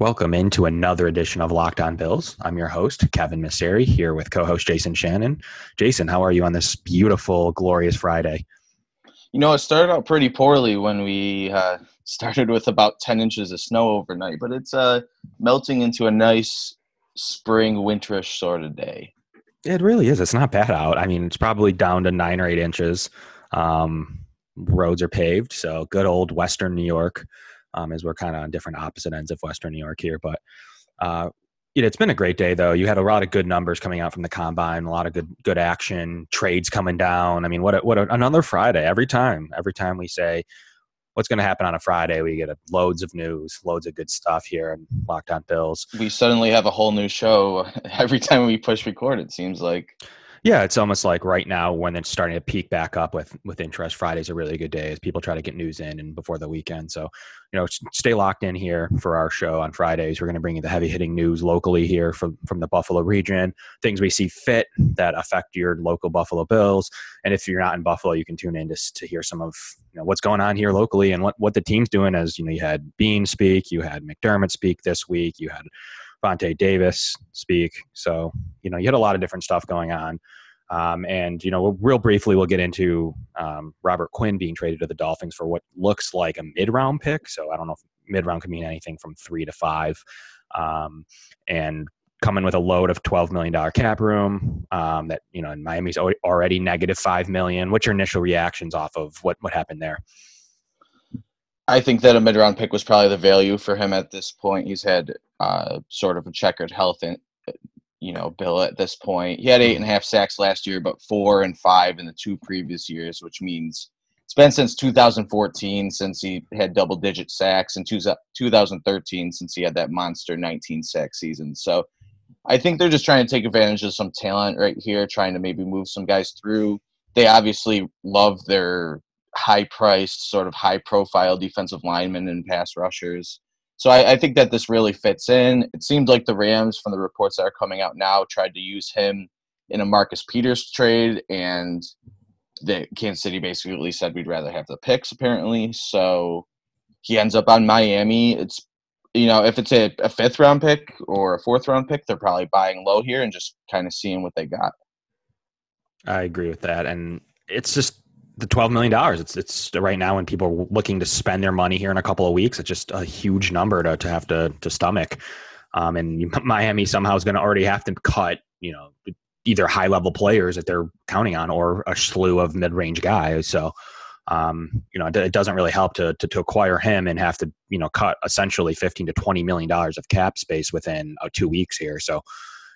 Welcome into another edition of Locked On Bills. I'm your host, Kevin Misseri, here with co host Jason Shannon. Jason, how are you on this beautiful, glorious Friday? You know, it started out pretty poorly when we uh, started with about 10 inches of snow overnight, but it's uh, melting into a nice spring, winterish sort of day. It really is. It's not bad out. I mean, it's probably down to nine or eight inches. Um, roads are paved, so good old Western New York um, as we're kind of on different opposite ends of Western New York here. But uh, you know, it's been a great day though. You had a lot of good numbers coming out from the combine, a lot of good good action, trades coming down. I mean, what a, what a, another Friday every time. Every time we say what's going to happen on a Friday, we get a, loads of news, loads of good stuff here and Locked On Bills. We suddenly have a whole new show every time we push record. It seems like. Yeah, it's almost like right now when it's starting to peak back up with with interest. Friday's a really good day as people try to get news in and before the weekend. So, you know, stay locked in here for our show on Fridays. We're going to bring you the heavy hitting news locally here from from the Buffalo region, things we see fit that affect your local Buffalo Bills. And if you're not in Buffalo, you can tune in to to hear some of you know what's going on here locally and what what the team's doing. As you know, you had Beane speak, you had McDermott speak this week, you had Vontae Davis speak. So, you know, you had a lot of different stuff going on. Um, and, you know, real briefly, we'll get into um, Robert Quinn being traded to the Dolphins for what looks like a mid round pick. So I don't know if mid round can mean anything from three to five. Um, and coming with a load of $12 million cap room um, that, you know, in Miami's already negative 5 million. What's your initial reactions off of what, what happened there? I think that a mid round pick was probably the value for him at this point. He's had uh, sort of a checkered health in, you know, bill at this point. He had eight and a half sacks last year, but four and five in the two previous years, which means it's been since 2014 since he had double digit sacks, and 2013 since he had that monster 19 sack season. So I think they're just trying to take advantage of some talent right here, trying to maybe move some guys through. They obviously love their high priced, sort of high profile defensive linemen and pass rushers. So I, I, think that this really fits in. It seemed like the Rams, from the reports that are coming out now, tried to use him in a Marcus Peters trade, and the Kansas City basically said we'd rather have the picks. Apparently, so he ends up on Miami. It's you know if it's a, a fifth round pick or a fourth round pick, they're probably buying low here and just kind of seeing what they got. I agree with that, and it's just the twelve million dollars. It's it's right now when people are looking to spend their money here in a couple of weeks. It's just a huge number to to have to to stomach. Um, and Miami somehow is going to already have to cut, you know, either high level players that they're counting on or a slew of mid range guys. So, um, you know, it, it, doesn't really help to, to, to acquire him and have to you know cut essentially fifteen to twenty million dollars of cap space within uh, two weeks here. So,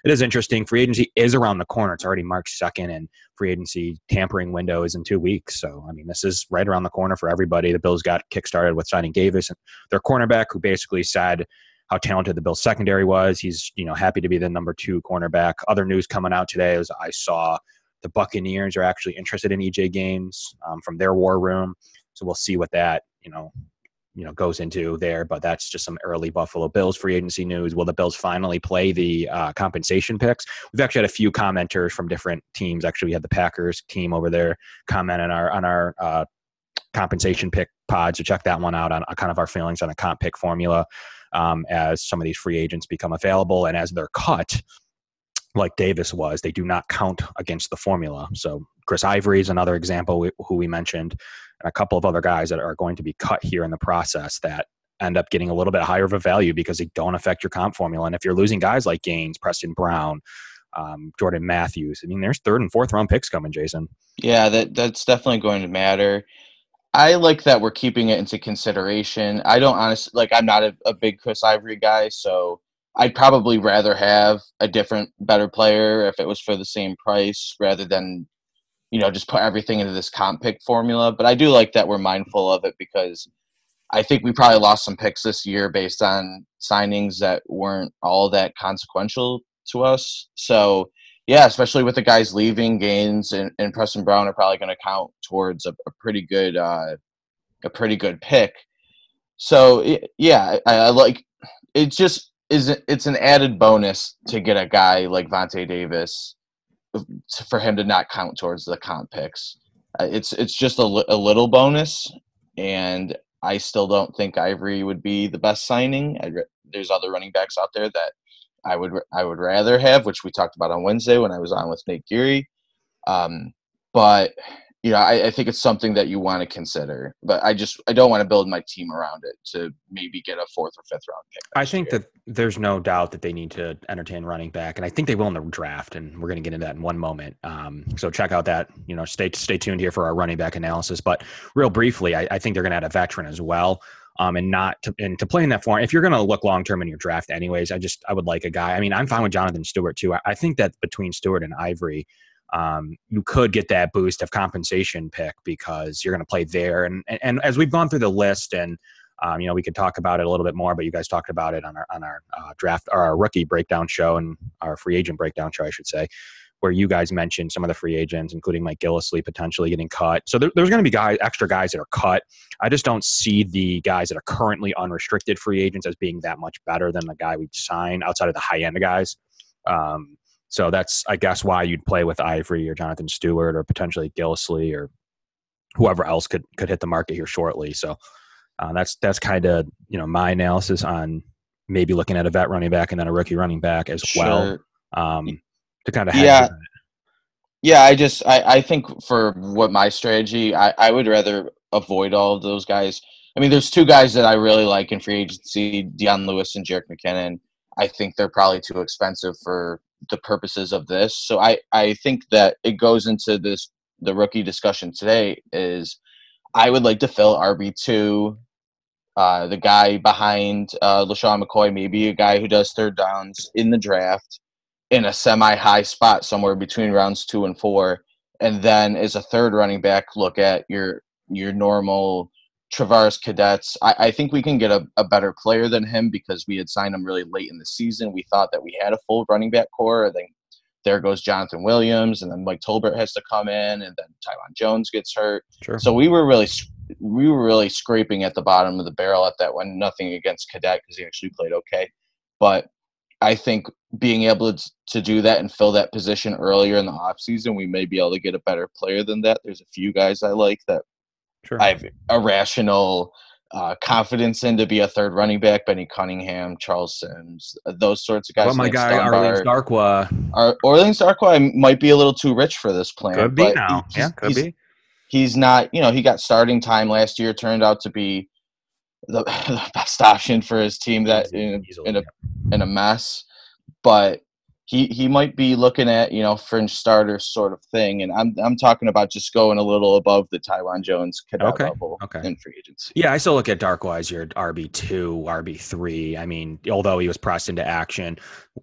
it is interesting. Free agency is around the corner. It's already March 2nd, and free agency tampering window is in two weeks. So, I mean, this is right around the corner for everybody. The Bills got kickstarted with signing Davis and their cornerback, who basically said how talented the Bills secondary was. He's, you know, happy to be the number two cornerback. Other news coming out today is I saw the Buccaneers are actually interested in EJ Gaines um, from their war room. So we'll see what that, you know, you know goes into there but that's just some early buffalo bills free agency news. Will the bills finally play the uh, compensation picks? We've actually had a few commenters from different teams. Actually we had the packers team over there comment on our on our uh, compensation pick pod so check that one out on, on kind of our feelings on the comp pick formula um, as some of these free agents become available and as they're cut like Davis was, they do not count against the formula. So Chris Ivory is another example who we mentioned and a couple of other guys that are going to be cut here in the process that end up getting a little bit higher of a value because they don't affect your comp formula. And if you're losing guys like Gaines, Preston Brown, um, Jordan Matthews, I mean, there's third and fourth round picks coming, Jason. Yeah, that that's definitely going to matter. I like that we're keeping it into consideration. I don't honestly like. I'm not a, a big Chris Ivory guy, so I'd probably rather have a different, better player if it was for the same price rather than you know, just put everything into this comp pick formula. But I do like that we're mindful of it because I think we probably lost some picks this year based on signings that weren't all that consequential to us. So yeah, especially with the guys leaving, Gaines and, and Preston Brown are probably going to count towards a, a pretty good uh, a pretty good pick. So yeah, I, I like it. Just is it's an added bonus to get a guy like Vontae Davis for him to not count towards the comp picks. Uh, it's it's just a, a little bonus, and I still don't think Ivory would be the best signing. There's other running backs out there that I would I would rather have, which we talked about on Wednesday when I was on with Nate Geary. Um, but you know, I, I, think it's something that you want to consider. But I just I don't want to build my team around it to maybe get a fourth or fifth round pick. I think year. that there's no doubt that they need to entertain running back, and I think they will in the draft. And we're going to get into that in one moment. Um, so check out that. You know, stay stay tuned here for our running back analysis. But real briefly, I, I think they're going to add a veteran as well. Um, and not to, and to play in that form. If you're going to look long term in your draft, anyways, I just I would like a guy. I mean, I'm fine with Jonathan Stewart too. I, I think that between Stewart and Ivory, um, you could get that boost of compensation pick because you're going to play there. And, and, and as we've gone through the list, and um, you know, we could talk about it a little bit more, but you guys talked about it on our on our uh, draft, or our rookie breakdown show, and our free agent breakdown show, I should say, where you guys mentioned some of the free agents, including Mike Gillislee potentially getting cut. So there, there's going to be guys, extra guys that are cut. I just don't see the guys that are currently unrestricted free agents as being that much better than the guy we'd sign outside of the high end guys. Um, so that's, I guess, why you'd play with Ivory or Jonathan Stewart or potentially Gillislee or whoever else could could hit the market here shortly. So uh, that's that's kind of you know my analysis on maybe looking at a vet running back and then a rookie running back as sure. well um, to kind of yeah. Yeah, I just I, I think for what my strategy, I, I would rather avoid all of those guys. I mean, there's two guys that I really like in free agency: Dion Lewis and Jerick McKinnon. I think they're probably too expensive for the purposes of this. So I, I think that it goes into this the rookie discussion today is I would like to fill RB two, uh, the guy behind uh, LeSean McCoy, maybe a guy who does third downs in the draft in a semi high spot somewhere between rounds two and four. And then as a third running back, look at your your normal Travaris Cadets. I, I, think we can get a, a, better player than him because we had signed him really late in the season. We thought that we had a full running back corps. I think there goes Jonathan Williams, and then Mike Tolbert has to come in, and then Taiwan Jones gets hurt. Sure. So we were really we were really scraping at the bottom of the barrel at that one. Nothing against Cadet because he actually played okay, but I think being able to, to do that and fill that position earlier in the offseason, we may be able to get a better player than that. There's a few guys I like that Sure. I have irrational uh, confidence in to be a third running back. Benny Cunningham, Charles Sims, uh, those sorts of guys. Well, my guy Orleans Darkwa. Our, Orleans Darkwa might be a little too rich for this plan. Could be now. yeah, could he's, be. He's not. You know, he got starting time last year. Turned out to be the, the best option for his team. That in, in a in a mess, but he he might be looking at you know fringe starter sort of thing, and I'm I'm talking about just going a little above the Taiwan Jones cadet okay. level okay. in free agency. Yeah, I still look at Darkwise your RB two, RB three. I mean, although he was pressed into action,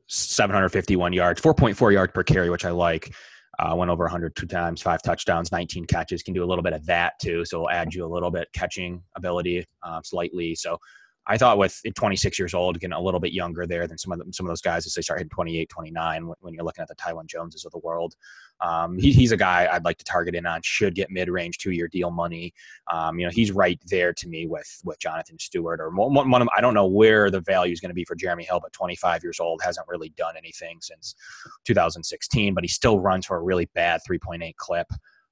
751 yards, 4.4 yards per carry, which I like. Uh, went over 100 two times, five touchdowns, 19 catches. Can do a little bit of that too, so it'll add you a little bit catching ability uh, slightly. So I thought with 26 years old, getting a little bit younger there than some of some of those guys as they start hitting 28, 29 when, when you're looking at the Taiwan Joneses of the world. Um, he, he's a guy I'd like to target in on. Should get mid range two year deal money. Um, you know, he's right there to me with with Jonathan Stewart or one, one of, I don't know where the value is going to be for Jeremy Hill, but 25 years old hasn't really done anything since 2016, but he still runs for a really bad 3.8 clip.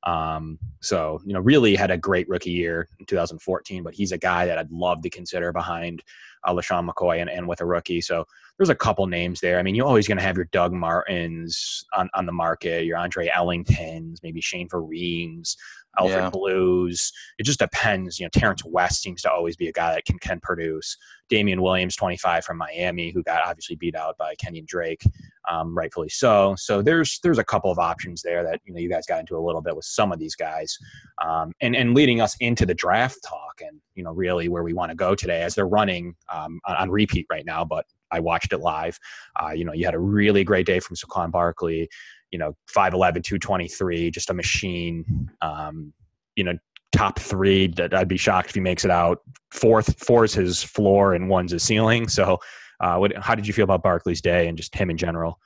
Um, so, you know, really had a great rookie year in 2014, but he's a guy that I'd love to consider behind uh, LeSean McCoy and, and with a rookie. So there's a couple names there. I mean, you're always going to have your Doug Martins on, on the market, your Andre Ellingtons, maybe Shane Vereen's, Alfred yeah. Blues. It just depends. You know, Terrence West seems to always be a guy that can can produce. Damien Williams, 25 from Miami, who got obviously beat out by Kenyan Drake, um, rightfully so. So there's there's a couple of options there that you know you guys got into a little bit with some of these guys, um, and and leading us into the draft talk and you know really where we want to go today as they're running um, on, on, repeat right now, but. I watched it live. Uh, you know, you had a really great day from Saquon Barkley you know 5'11 223 just a machine. Um, you know top three that i'd be shocked if he makes it out. Fourth four is his floor and one's his ceiling. So uh, what, how did you feel about barkley's day and just him in general?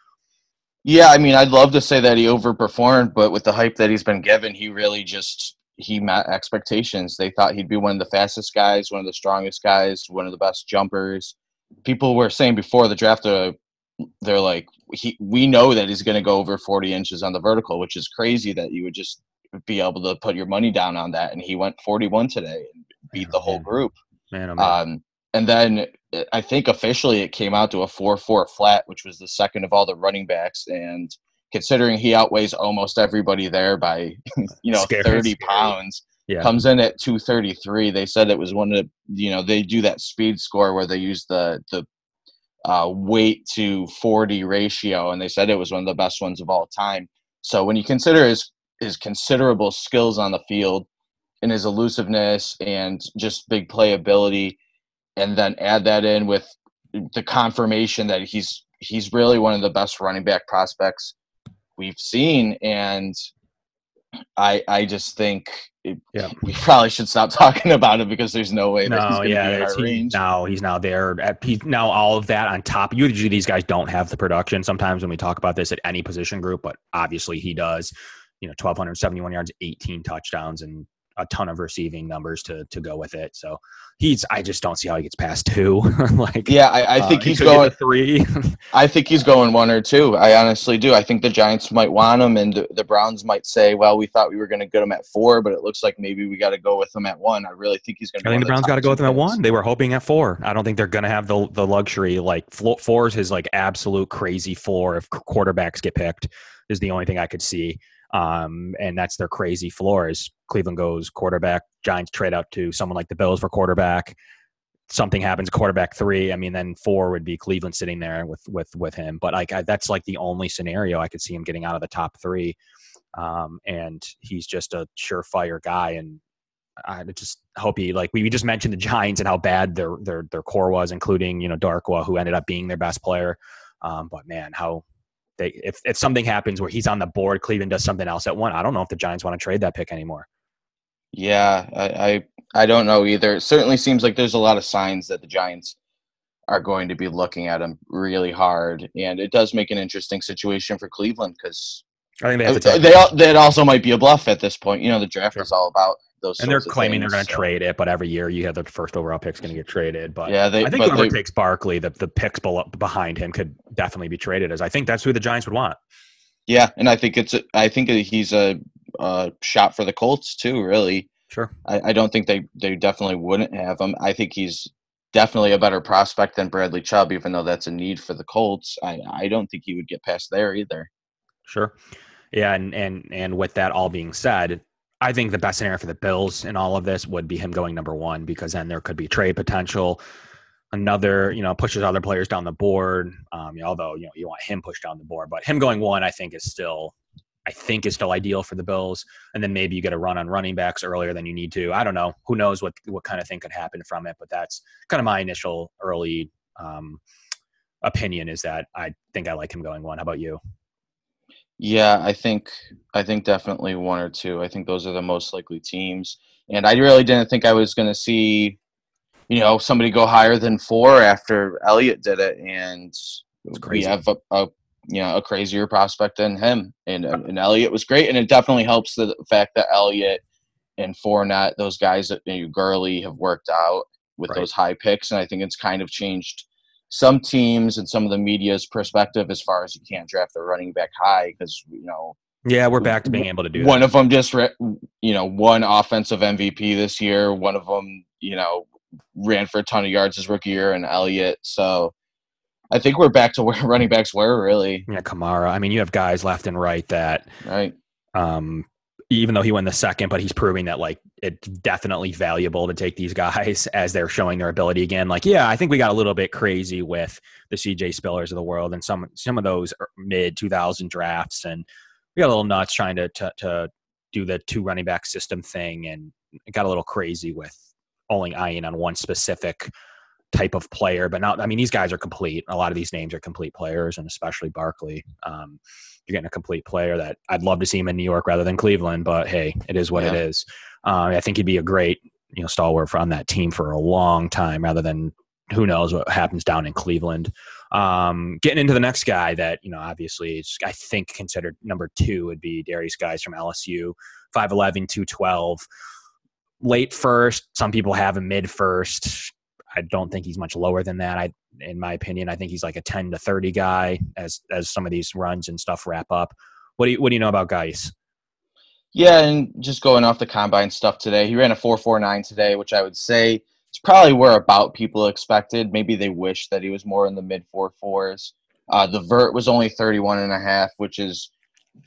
Yeah i mean i'd love to say that he overperformed but with the hype that he's been given he really just he met expectations. They thought he'd be one of the fastest guys one of the strongest guys one of the best jumpers people were saying before the draft uh, they're like he we know that he's going to go over 40 inches on the vertical which is crazy that you would just be able to put your money down on that and he went 41 today and beat the whole man. group man, um and then uh, I think officially it came out to a four-four flat, which was the second of all the running backs, and considering he outweighs almost everybody there by you know Scary, 30 scary. pounds Yeah. comes in at 233 they said it was one of the you know they do that speed score where they use the the uh, weight to 40 ratio and they said it was one of the best ones of all time so when you consider his his considerable skills on the field and his elusiveness and just big playability and then add that in with the confirmation that he's he's really one of the best running back prospects we've seen and i i just think it, Yeah. we probably should stop talking about it because there's no way that he's No, yeah, be in our he, range now he's now there. At, he's now all of that on top. Usually these guys don't have the production. Sometimes when we talk about this at any position group, but obviously he does. You know, twelve hundred seventy-one yards, eighteen touchdowns, and a ton of receiving numbers to to go with it. So he's. I just don't see how he gets past two. like yeah i, I think uh, he's could get going three. i think he's going one or two i honestly do i think the giants might want him and the, the browns might say well we thought we were going to get him at four but it looks like maybe we got to go with him at one i really think he's going to I think the Browns got to go with him at one. They were hoping at four. I don't think they're going to have the the luxury. Like four is his like absolute crazy floor. If quarterbacks get picked, is the only thing I could see. Um, and that's their crazy floor. Is Cleveland goes quarterback, Giants trade out to someone like the Bills for quarterback. Something happens, quarterback three. I mean, then four would be Cleveland sitting there with with with him. But like I, that's like the only scenario I could see him getting out of the top three. Um, and he's just a surefire guy, and I just hope he like we, just mentioned the Giants and how bad their their their core was, including you know Darkwa, who ended up being their best player. Um, but man, how they if if something happens where he's on the board, Cleveland does something else at one. I don't know if the Giants want to trade that pick anymore. Yeah, I, I I don't know either. It certainly seems like there's a lot of signs that the Giants are going to be looking at him really hard, and it does make an interesting situation for Cleveland because I think they have to. Uh, they, take it. they that also might be a bluff at this point. You know, the draft Sure. is all about those. and they're claiming they're going to so- trade it, but every year you have the first overall pick's going to get traded. But Yeah, they. I think whoever they, takes Barkley, the the picks below, behind him could definitely be traded. As I think that's who the Giants would want. yeah, and I think it's. a- I think he's a, a shot for the Colts too. Really, Sure. I, I don't think they they definitely wouldn't have him. I think he's definitely a better prospect than Bradley Chubb, even though that's a need for the Colts. I I don't think he would get past there either. Sure. Yeah, and and and with that all being said, I think the best scenario for the Bills in all of this would be him going number one because then there could be trade potential. Another, you know, pushes other players down the board. Um, you know, although you know you want him pushed down the board, but him going one, I think, is still, I think, is still ideal for the Bills. And then maybe you get a run on running backs earlier than you need to. I don't know. Who knows what what kind of thing could happen from it? But that's kind of my initial early um, opinion is that I think I like him going one. How about you? Yeah, I think I think definitely one or two. I think those are the most likely teams. And I really didn't think I was going to see, you know, somebody go higher than four after Elliott did it, and we have a, a you know a crazier prospect than him. And and Elliott was great, and it definitely helps the fact that Elliott and Fournette, those guys that you know, Gurley have worked out with Right. those high picks, and I think it's kind of changed some teams and some of the media's perspective as far as you can't draft a running back high because you know Yeah, we're back to being able to do that. one of them just re- you know one offensive MVP this year. One of them you know ran for a ton of yards his rookie year, and Elliott. So I think we're back to where running backs were really Yeah, Kamara. I mean, you have guys left and right that, right. um, even though he won the second, but he's proving that like it's definitely valuable to take these guys as they're showing their ability again. Like, yeah, I think we got a little bit crazy with the CJ Spillers of the world and some some of those er, mid 2000 drafts, and we got a little nuts trying to to, to do the two running back system thing, and got a little crazy with only eyeing on one specific type of player. But now, I mean, these guys are complete. A lot of these names are complete players, and especially Barkley. Um, you're getting a complete player that I'd love to see him in New York rather than Cleveland. But hey, it is what it Yeah. is. Uh, I think he'd be a great, you know, stalwart on that team for a long time, rather than who knows what happens down in Cleveland. Um, getting into the next guy that you know, obviously, is, I think considered number two would be Derrius Guice from LSU, 5'11", 212. Late first, some people have him mid first. I don't think he's much lower than that. I, in my opinion, I think he's like a ten to thirty guy as as some of these runs and stuff wrap up. What do you what do you know about guys? Yeah, and just going off the combine stuff today, he ran a four four nine today, which I would say is probably where about people expected. Maybe they wish that he was more in the mid four fours. Uh, the vert was only 31 and a half, which is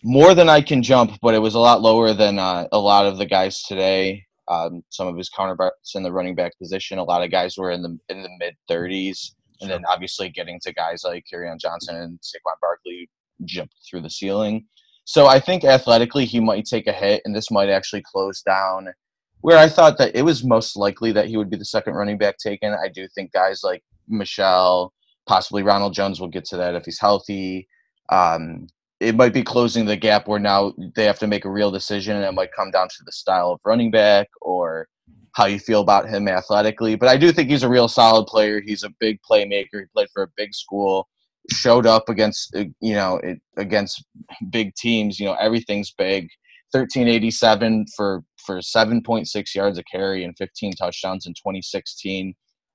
more than I can jump, but it was a lot lower than uh, a lot of the Guice today. Um, some of his counterparts in the running back position, a lot of guys were in the in the mid 30s, and then obviously getting to guys like Kerryon Johnson and Saquon Barkley jumped through the ceiling. So I think athletically he might take a hit, and this might actually close down where I thought that it was most likely that he would be the second running back taken. I do think guys like Michel, possibly Ronald Jones will get to that if he's healthy. Um, it might be closing the gap where now they have to make a real decision and it might come down to the style of running back or how you feel about him athletically. But I do think he's a real solid player. He's a big playmaker. He played for a big school, showed up against uh, you know against big teams. You know everything's big. 1387 for for 7.6 yards a carry and 15 touchdowns in 2016.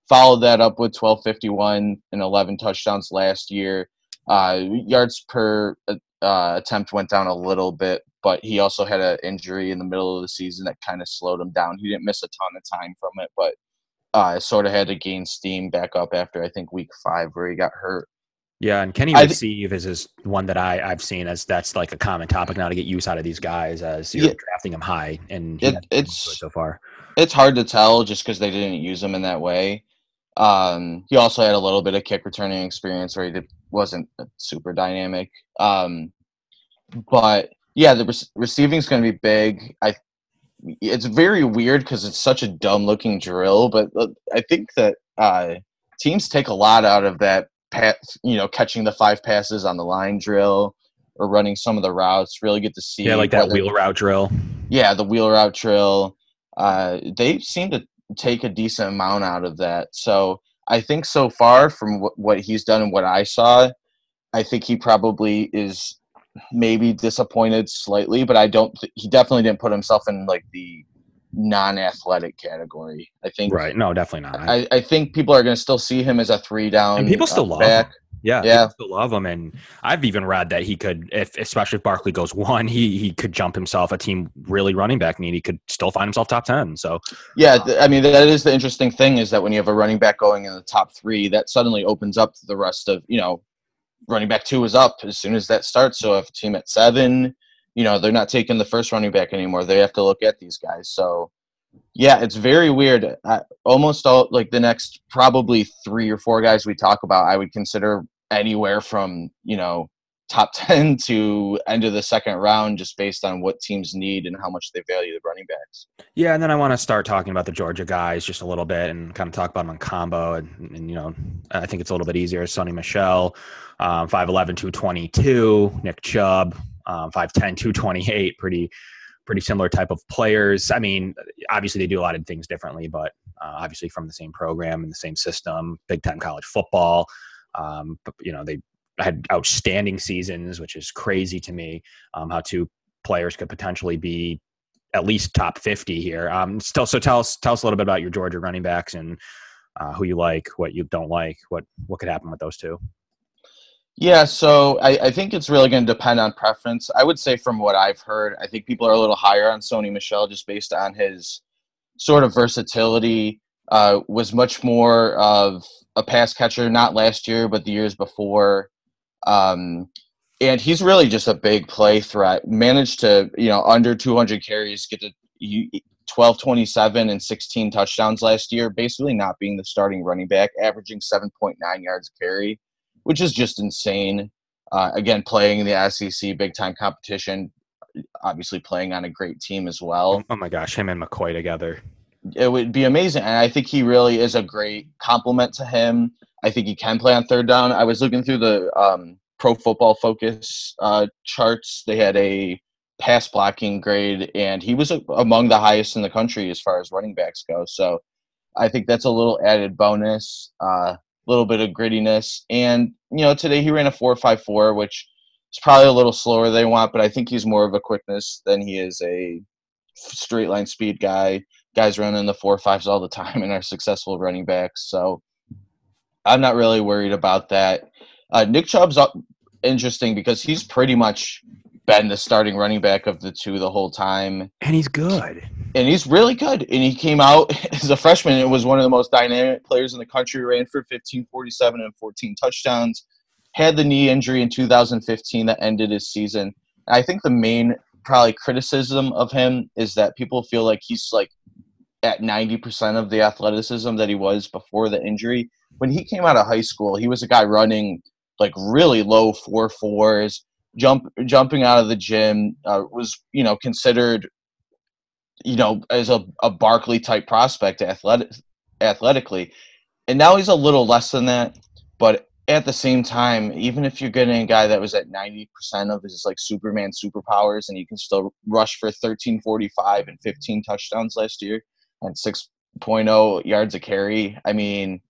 Followed that up with 1251 and 11 touchdowns last year. Uh, yards per uh, attempt went down a little bit, but he also had an injury in the middle of the season that kind of slowed him down. He didn't miss a ton of time from it, but uh, sort of had to gain steam back up after I think week five where he got hurt. Yeah, and Kenny Receive is is one that I I've seen as that's like a common topic now to get use out of these guys as you're yeah. drafting them high, and it, it's so far. It's hard to tell just because they didn't use him in that way. Um, he also had a little bit of kick returning experience where he did, wasn't super dynamic. Um, but yeah, the re- receiving is going to be big. I it's very weird because it's such a dumb looking drill, but uh, I think that uh, teams take a lot out of that. Pat, you know, catching the five passes on the line drill or running some of the routes. Really get to see. Yeah, like that wheel route drill. Yeah, the wheel route drill. Uh, they seem to take a decent amount out of that. So I think so far from what, what he's done and what I saw, I think he probably is maybe disappointed slightly, but I don't. Th- he definitely didn't put himself in like the non-athletic category. I think. Right. No, definitely not. I, I think people are going to still see him as a three down. And people still love back. Him. Yeah, yeah, still love him, and I've even read that he could, if especially if Barkley goes one, he he could jump himself a team really running back need. He could still find himself top ten. So yeah, I mean that is the interesting thing is that when you have a running back going in the top three, that suddenly opens up the rest of you know running back two is up as soon as that starts. So if a team at seven, you know, they're not taking the first running back anymore. They have to look at these guys. So yeah, it's very weird. I, almost all like the next probably three or four guys we talk about, I would consider anywhere from you know top 10 to end of the second round just based on what teams need and how much they value the running backs. Yeah, and then I want to start talking about the Georgia guys just a little bit and kind of talk about them on combo. And, and you know, I think it's a little bit easier. Sony Michel, um, 5'11, 222, Nick Chubb, um, 5'10, 228, pretty pretty similar type of players. I mean, obviously they do a lot of things differently, but uh, obviously from the same program and the same system, big time college football. Um, you know, they had outstanding seasons, which is crazy to me. Um, how two players could potentially be at least top 50 here. Um, still, so tell us tell us a little bit about your Georgia running backs and uh, who you like, what you don't like, what what could happen with those two. Yeah, so I, I think it's really going to depend on preference. I would say from what I've heard, I think people are a little higher on Sony Michel just based on his sort of versatility. Uh, was much more of a pass catcher, not last year, but the years before. Um, and he's really just a big play threat. Managed to, you know, under 200 carries, get to 12, 27, and 16 touchdowns last year, basically not being the starting running back, averaging 7.9 yards a carry, which is just insane. Uh, again, playing in the SEC big time competition, obviously playing on a great team as well. Oh my gosh, him and McCoy together. It would be amazing. And I think he really is a great compliment to him. I think he can play on third down. I was looking through the um, Pro Football Focus uh, charts. They had a pass blocking grade, and he was a, among the highest in the country as far as running backs go. So I think that's a little added bonus, a uh, little bit of grittiness. And you know, today he ran a four five four, which is probably a little slower than they want, but I think he's more of a quickness than he is a straight line speed guy. Guys running the four fives all the time and are successful running backs. So I'm not really worried about that. Uh, Nick Chubb's interesting because he's pretty much been the starting running back of the two the whole time, and he's good. and he's really good. And he came out as a freshman and was one of the most dynamic players in the country. Ran for 15, 47, and 14 touchdowns. Had the knee injury in 2015 that ended his season. I think the main probably criticism of him is that people feel like he's like at 90% of the athleticism that he was before the injury. When he came out of high school, he was a guy running like really low four fours, jump jumping out of the gym, uh, was you know considered you know as a, a Barkley type prospect athletic athletically, and now he's a little less than that. But at the same time, even if you're getting a guy that was at 90% of his like Superman superpowers and you can still rush for 1345 and 15 touchdowns last year and 6.0 yards a carry, I mean,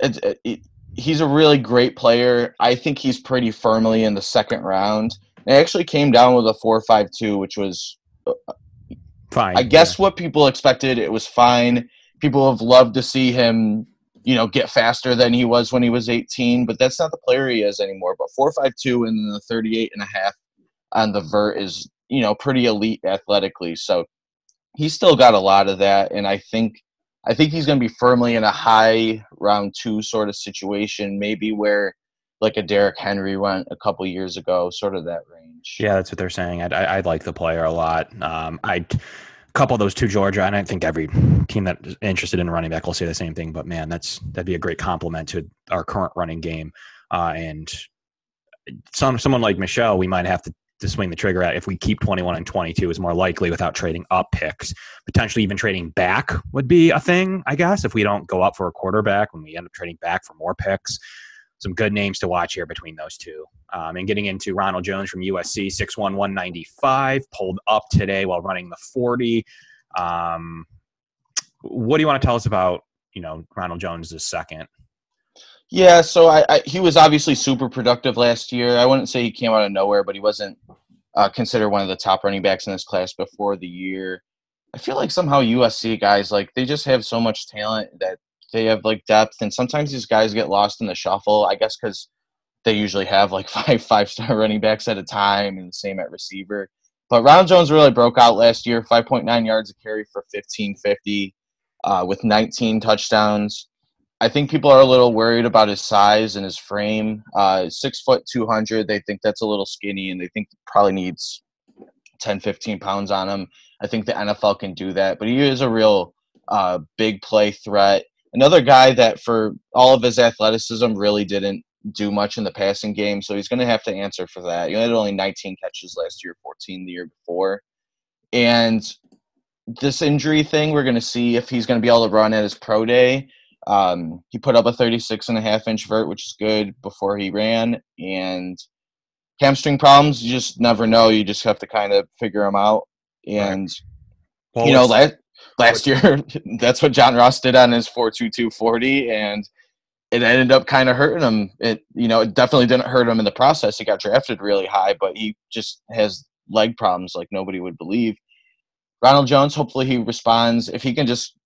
it, it, he's a really great player. I think he's pretty firmly in the second round. It actually came down with a 4.52, which was uh, fine. I guess yeah. what people expected. It was fine. People have loved to see him you know, get faster than he was when he was 18, but that's not the player he is anymore. But 452 and the 38 and a half on the vert is, you know, pretty elite athletically. So he's still got a lot of that. And I think, I think he's going to be firmly in a high round two sort of situation, maybe where like a Derrick Henry went a couple years ago, sort of that range. Yeah, that's what they're saying. I, I, I like the player a lot. Um, I couple those two Georgia, and I think every team that is interested in running back will say the same thing. But man, that's that'd be a great compliment to our current running game. Uh, and some someone like Michel, we might have to, to swing the trigger at if we keep 21 and 22 is more likely without trading up picks. Potentially even trading back would be a thing, I guess, if we don't go up for a quarterback when we end up trading back for more picks some good names to watch here between those two. Um, and getting into Ronald Jones from USC, 6'1", 195, pulled up today while running the 40. Um, what do you want to tell us about, you know, Ronald Jones second? Yeah, so I, I, he was obviously super productive last year. I wouldn't say he came out of nowhere, but he wasn't uh, considered one of the top running backs in this class before the year. I feel like somehow USC guys like they just have so much talent that they have like depth, and sometimes these guys get lost in the shuffle. I guess because they usually have like five five star running backs at a time, and the same at receiver. But Ronald Jones really broke out last year, 5.9 yards a carry for 1550 uh, with 19 touchdowns. I think people are a little worried about his size and his frame. Uh, six foot 200, they think that's a little skinny, and they think probably needs 10, 15 pounds on him. I think the NFL can do that, but he is a real uh, big play threat. Another guy that, for all of his athleticism, really didn't do much in the passing game, so he's going to have to answer for that. He had only 19 catches last year, 14 the year before. And this injury thing, we're going to see if he's going to be able to run at his pro day. Um, he put up a 36 and a half inch vert, which is good before he ran. And hamstring problems, you just never know. You just have to kind of figure them out. And, right. you know, last, last year. that's what John Ross did on his 4.2240, and it ended up kind of hurting him. It you know it definitely didn't hurt him in the process. He got drafted really high, but he just has leg problems like nobody would believe. Ronald Jones, hopefully he responds if he can just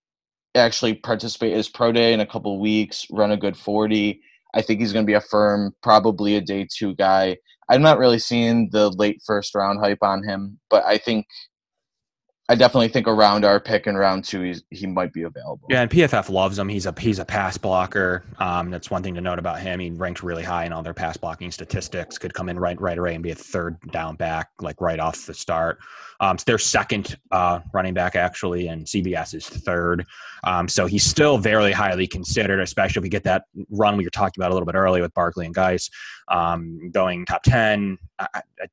actually participate his pro day in a couple weeks, run a good 40. I think he's going to be a firm, probably a day two guy. I'm not really seeing the late first round hype on him, but I think I definitely think around our pick in round two, he's, he might be available. Yeah, and PFF loves him. He's a he's a pass blocker. Um, that's one thing to note about him. He ranked really high in all their pass blocking statistics. Could come in right right away and be a third down back, like right off the start. Um, so their second uh, running back actually, and CBS is third. Um, so he's still very highly considered, especially if we get that run we were talking about a little bit earlier with Barkley and Guice um, going top ten. I, I,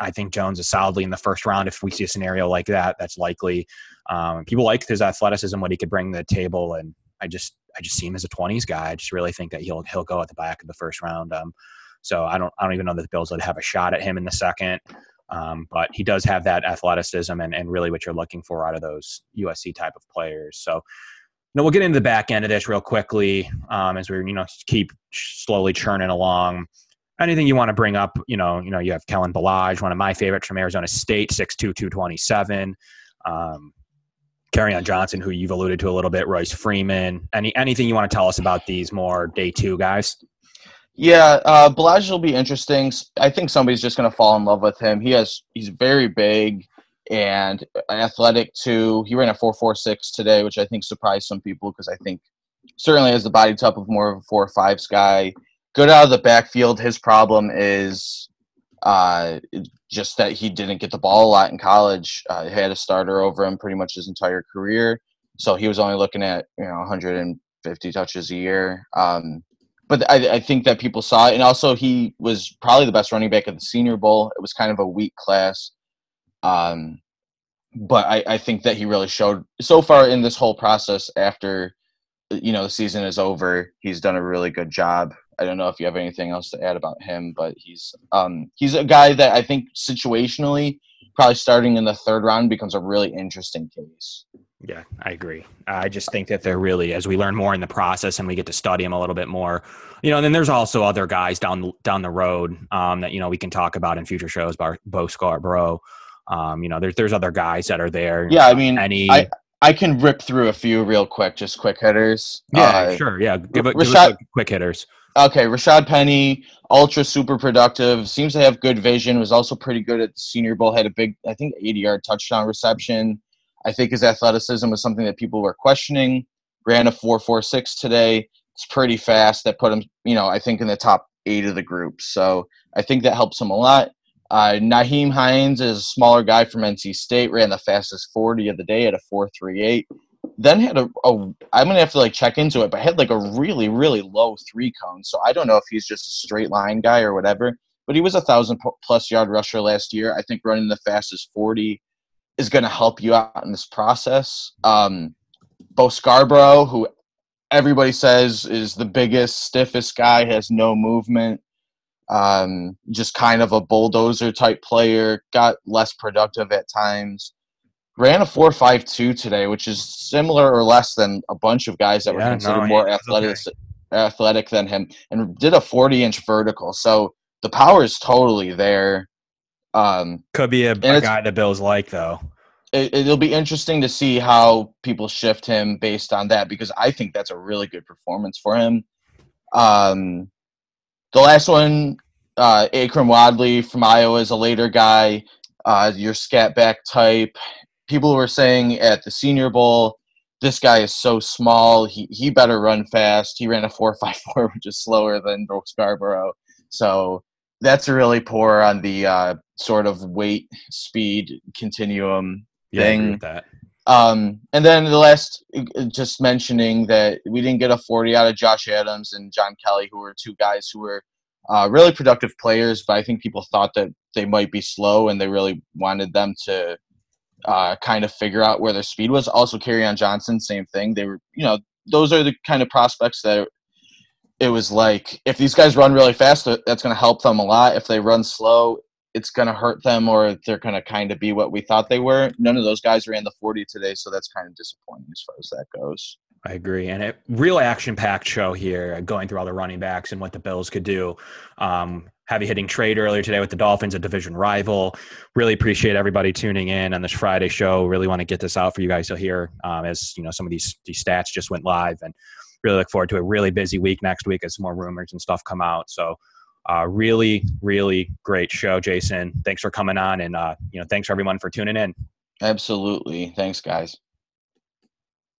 I think Jones is solidly in the first round. If we see a scenario like that, that's likely. Um, people like his athleticism, what he could bring to the table, and I just I just see him as a 20s guy. I just really think that he'll he'll go at the back of the first round. Um, so I don't I don't even know that the Bills would have a shot at him in the second. Um, but he does have that athleticism and, and really what you're looking for out of those USC type of players. So now we'll get into the back end of this real quickly um, as we you know keep slowly churning along anything you want to bring up, you know, you know, you have Kellen Ballage, one of my favorites from Arizona State, 6'2", 227. Um, on Johnson, who you've alluded to a little bit, Royce Freeman. Any anything you want to tell us about these more day two guys? Yeah, uh, Ballage will be interesting. I think somebody's just going to fall in love with him. He has he's very big, and athletic too. He ran a four four six today, which I think surprised some people because I think certainly has the body type of more of a four or five guy. Good out of the backfield. His problem is uh, just that he didn't get the ball a lot in college. Uh, he had a starter over him pretty much his entire career, so he was only looking at you know 150 touches a year. Um, but I, I, think that people saw it, and also he was probably the best running back at the Senior Bowl. It was kind of a weak class, um, but I, I think that he really showed so far in this whole process. After you know the season is over, he's done a really good job. I don't know if you have anything else to add about him, but he's um, he's a guy that I think situationally, probably starting in the third round, becomes a really interesting case. Yeah, I agree. I just think that they're really, as we learn more in the process and we get to study them a little bit more, you know. And then there's also other guys down down the road um, that you know we can talk about in future shows. Bo Scarborough, um, you know, there's there's other guys that are there. Yeah, I mean, any. I, I can rip through a few real quick, just quick hitters. Yeah, uh, sure. Yeah, give, it, Rashad, give quick hitters. Okay, Rashad Penny, ultra super productive. Seems to have good vision. Was also pretty good at the Senior Bowl. Had a big, I think, 80 yard touchdown reception. I think his athleticism was something that people were questioning. Ran a 4.46 today. It's pretty fast. That put him, you know, I think in the top eight of the group. So I think that helps him a lot. Uh, Nyheim Hines is a smaller guy from NC State. Ran the fastest 40 of the day at a 4.38. Then had a, a I'm gonna have to like check into it, but had like a really really low three cone. So I don't know if he's just a straight line guy or whatever. But he was a thousand plus yard rusher last year. I think running the fastest 40 is going to help you out in this process. Um, Bo Scarborough, who everybody says is the biggest, stiffest guy, has no movement. Um, just kind of a bulldozer type player. Got less productive at times. Ran a four five two today, which is similar or less than a bunch of guys that yeah, were considered no, more athletic okay. athletic than him, and did a forty inch vertical. So the power is totally there. Um, Could be a, a guy the Bills like though. It, will be interesting to see how people shift him based on that because I think that's a really good performance for him. Um, the last one, uh, Akrum Wadley from Iowa is a later guy. Uh, your scat back type. People were saying at the Senior Bowl, this guy is so small. He he better run fast. He ran a four five four, which is slower than Brooke Scarborough. So that's really poor on the uh, sort of weight speed continuum yeah, thing. that. Um, and then the last, uh, just mentioning that we didn't get a 40 out of Josh Adams and John Kelly, who were two guys who were uh, really productive players, but I think people thought that they might be slow and they really wanted them to uh, kind of figure out where their speed was. Also, Kerryon Johnson, same thing. They were, you know, those are the kind of prospects that it was like if these guys run really fast, that's going to help them a lot. If they run slow, it's going to hurt them or they're going to kind of be what we thought they were. None of those guys ran the 40 today, so that's kind of disappointing as far as that goes. I agree. And a real action packed show here, going through all the running backs and what the Bills could do. Um, heavy hitting trade earlier today with the Dolphins, a division rival. Really appreciate everybody tuning in on this Friday show. Really want to get this out for you guys to hear um, as you know some of these these stats just went live, and really look forward to a really busy week next week as more rumors and stuff come out. So uh, really, really great show, Jason. Thanks for coming on, and uh, you know, thanks everyone for tuning in. Absolutely, thanks, guys.